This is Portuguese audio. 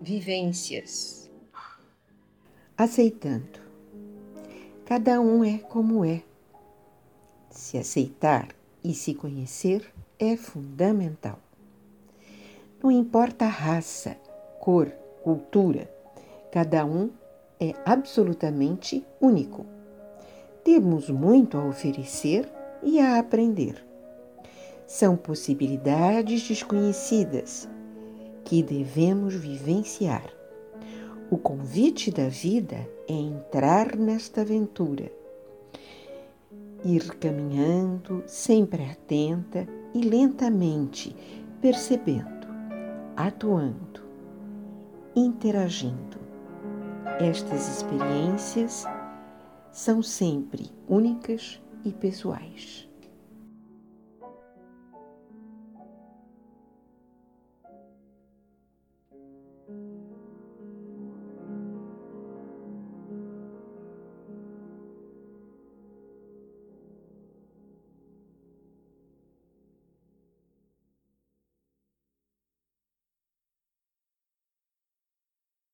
vivências. Aceitando. Cada um é como é. Se aceitar e se conhecer é fundamental. Não importa a raça, cor, cultura, cada um é absolutamente único. Temos muito a oferecer e a aprender. São possibilidades desconhecidas que devemos vivenciar. O convite da vida é entrar nesta aventura, ir caminhando, sempre atenta e lentamente percebendo, atuando, interagindo. Estas experiências são sempre únicas e pessoais.